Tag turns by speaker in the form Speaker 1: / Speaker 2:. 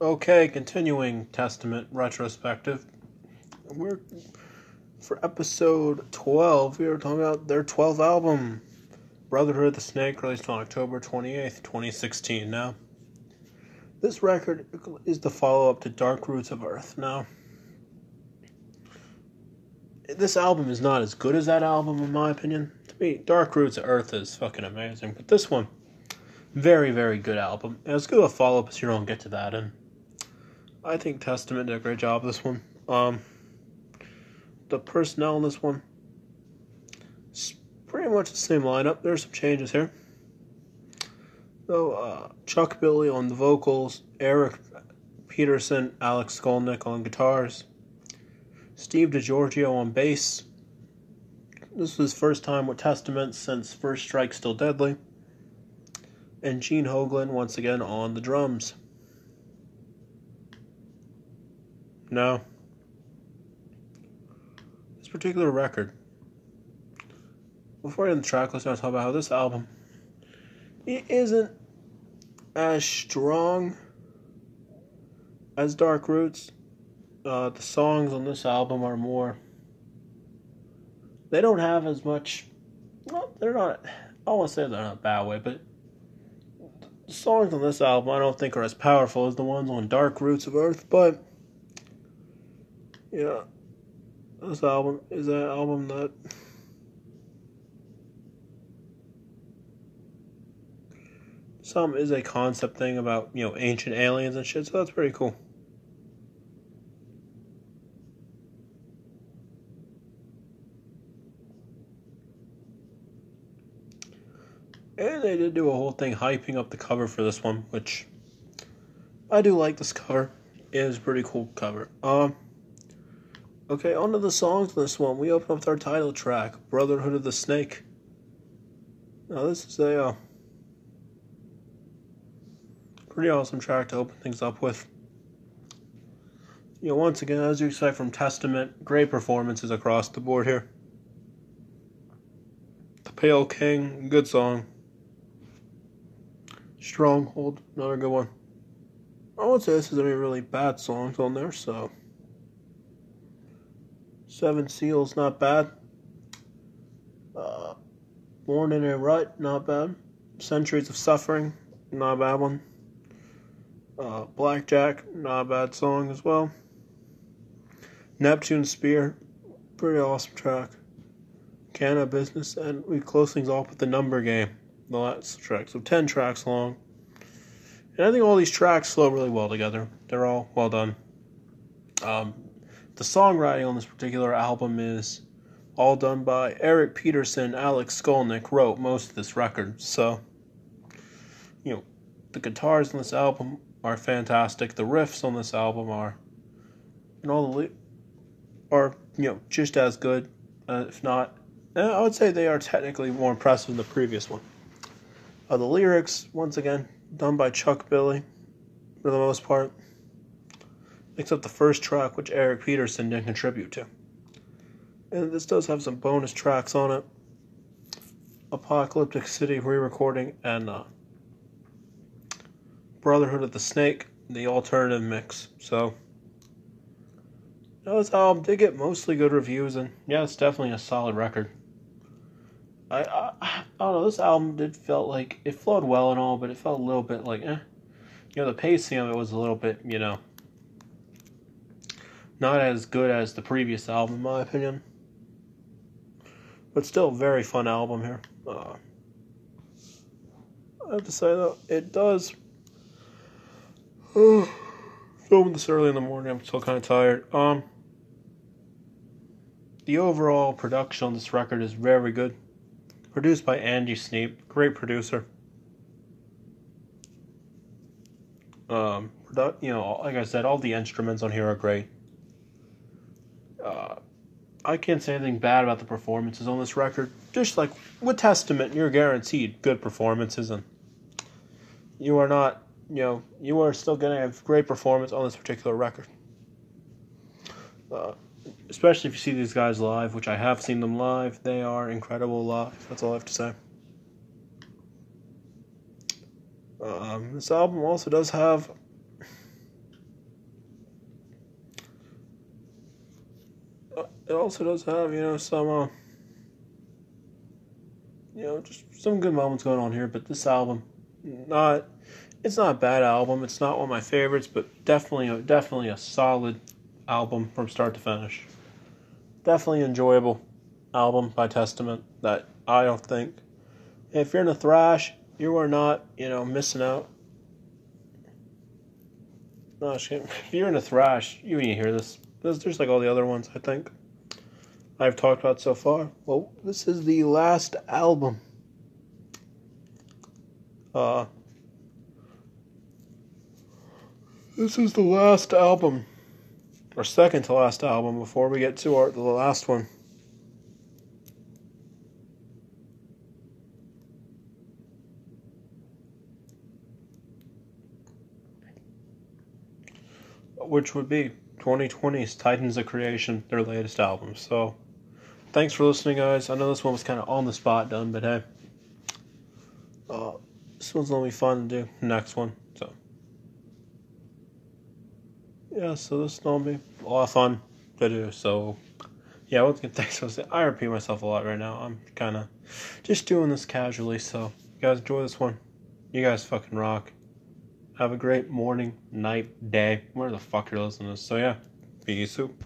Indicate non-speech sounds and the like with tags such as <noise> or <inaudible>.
Speaker 1: Okay, continuing Testament retrospective. We're for episode 12, we were talking about their 12th album, Brotherhood of the Snake, released on October 28th, 2016. Now, this record is the follow up to Dark Roots of Earth. Now, this album is not as good as that album, in my opinion. To me, Dark Roots of Earth is fucking amazing, but this one, very, very good album. It's good a follow up, so you don't get to that. And I think Testament did a great job this one. Um, the personnel in this one, it's pretty much the same lineup. There's some changes here. So, uh, Chuck Billy on the vocals, Eric Peterson, Alex Skolnick on guitars, Steve DiGiorgio on bass. This was his first time with Testament since First Strike Still Deadly. And Gene Hoglan once again on the drums. Now, this particular record, before I end the track to talk about how this album it isn't as strong as Dark Roots. Uh, the songs on this album are more. They don't have as much. Well, they're not. I won't say they're not a bad way, but the songs on this album I don't think are as powerful as the ones on Dark Roots of Earth. But yeah, this album is an album that. Some is a concept thing about, you know, ancient aliens and shit, so that's pretty cool. And they did do a whole thing hyping up the cover for this one, which I do like this cover. It is a pretty cool cover. Um Okay, on to the songs this one. We open up with our title track, Brotherhood of the Snake. Now this is a uh, pretty awesome track to open things up with. You know, once again, as you expect from Testament, great performances across the board here. The Pale King, good song. Stronghold, another good one. I won't say this is any really bad songs on there, so. Seven Seals, not bad. Uh, Born in a Rut, not bad. Centuries of Suffering, not a bad one. Uh, Blackjack, not a bad song as well. Neptune Spear, pretty awesome track. Canna Business, and we close things off with the number game, the last track. So 10 tracks long. And I think all these tracks flow really well together. They're all well done. Um, the songwriting on this particular album is all done by Eric Peterson. Alex Skolnick wrote most of this record. So, you know, the guitars on this album are fantastic. The riffs on this album are, and all the are you know just as good, uh, if not. I would say they are technically more impressive than the previous one. Uh, the lyrics, once again, done by Chuck Billy, for the most part except the first track, which Eric Peterson didn't contribute to. And this does have some bonus tracks on it Apocalyptic City re recording and uh, Brotherhood of the Snake, the alternative mix. So, you know, this album did get mostly good reviews, and yeah, it's definitely a solid record. I, I, I don't know, this album did felt like it flowed well and all, but it felt a little bit like, eh. You know, the pacing of it was a little bit, you know, not as good as the previous album, in my opinion. But still, very fun album here. Uh, I have to say, though, it does. <sighs> Uh, filming this early in the morning, I'm still kind of tired. Um, the overall production on this record is very good. Produced by Andy Sneap, great producer. Um, you know, like I said, all the instruments on here are great. Uh, I can't say anything bad about the performances on this record. Just like with Testament, you're guaranteed good performances, and you are not, you know, you are still going to have great performance on this particular record. Uh, especially if you see these guys live, which I have seen them live. They are incredible live. That's all I have to say. Um, this album also does have it also does have you know some uh, you know just some good moments going on here. But this album, not it's not a bad album. It's not one of my favorites, but definitely a, definitely a solid album from start to finish. Definitely enjoyable album by Testament that I don't think if you're in a thrash, you are not you know missing out. No, <laughs> if you're in a thrash, you need to hear this. There's just like all the other ones, I think. I've talked about so far. Well, this is the last album. Uh, this is the last album, or second to last album before we get to our the last one. Which would be 2020's Titans of Creation, their latest album. So, thanks for listening, guys. I know this one was kind of on the spot done, but hey, uh, this one's gonna be fun to do. Next one, so yeah, so this is gonna be a lot of fun to do. So yeah, once again, <laughs> thanks for listening. I repeat myself a lot right now. I'm kind of just doing this casually. So you guys enjoy this one. You guys fucking rock. Have a great morning, night, day, where the fuck you're listening to. This? So yeah, peace out.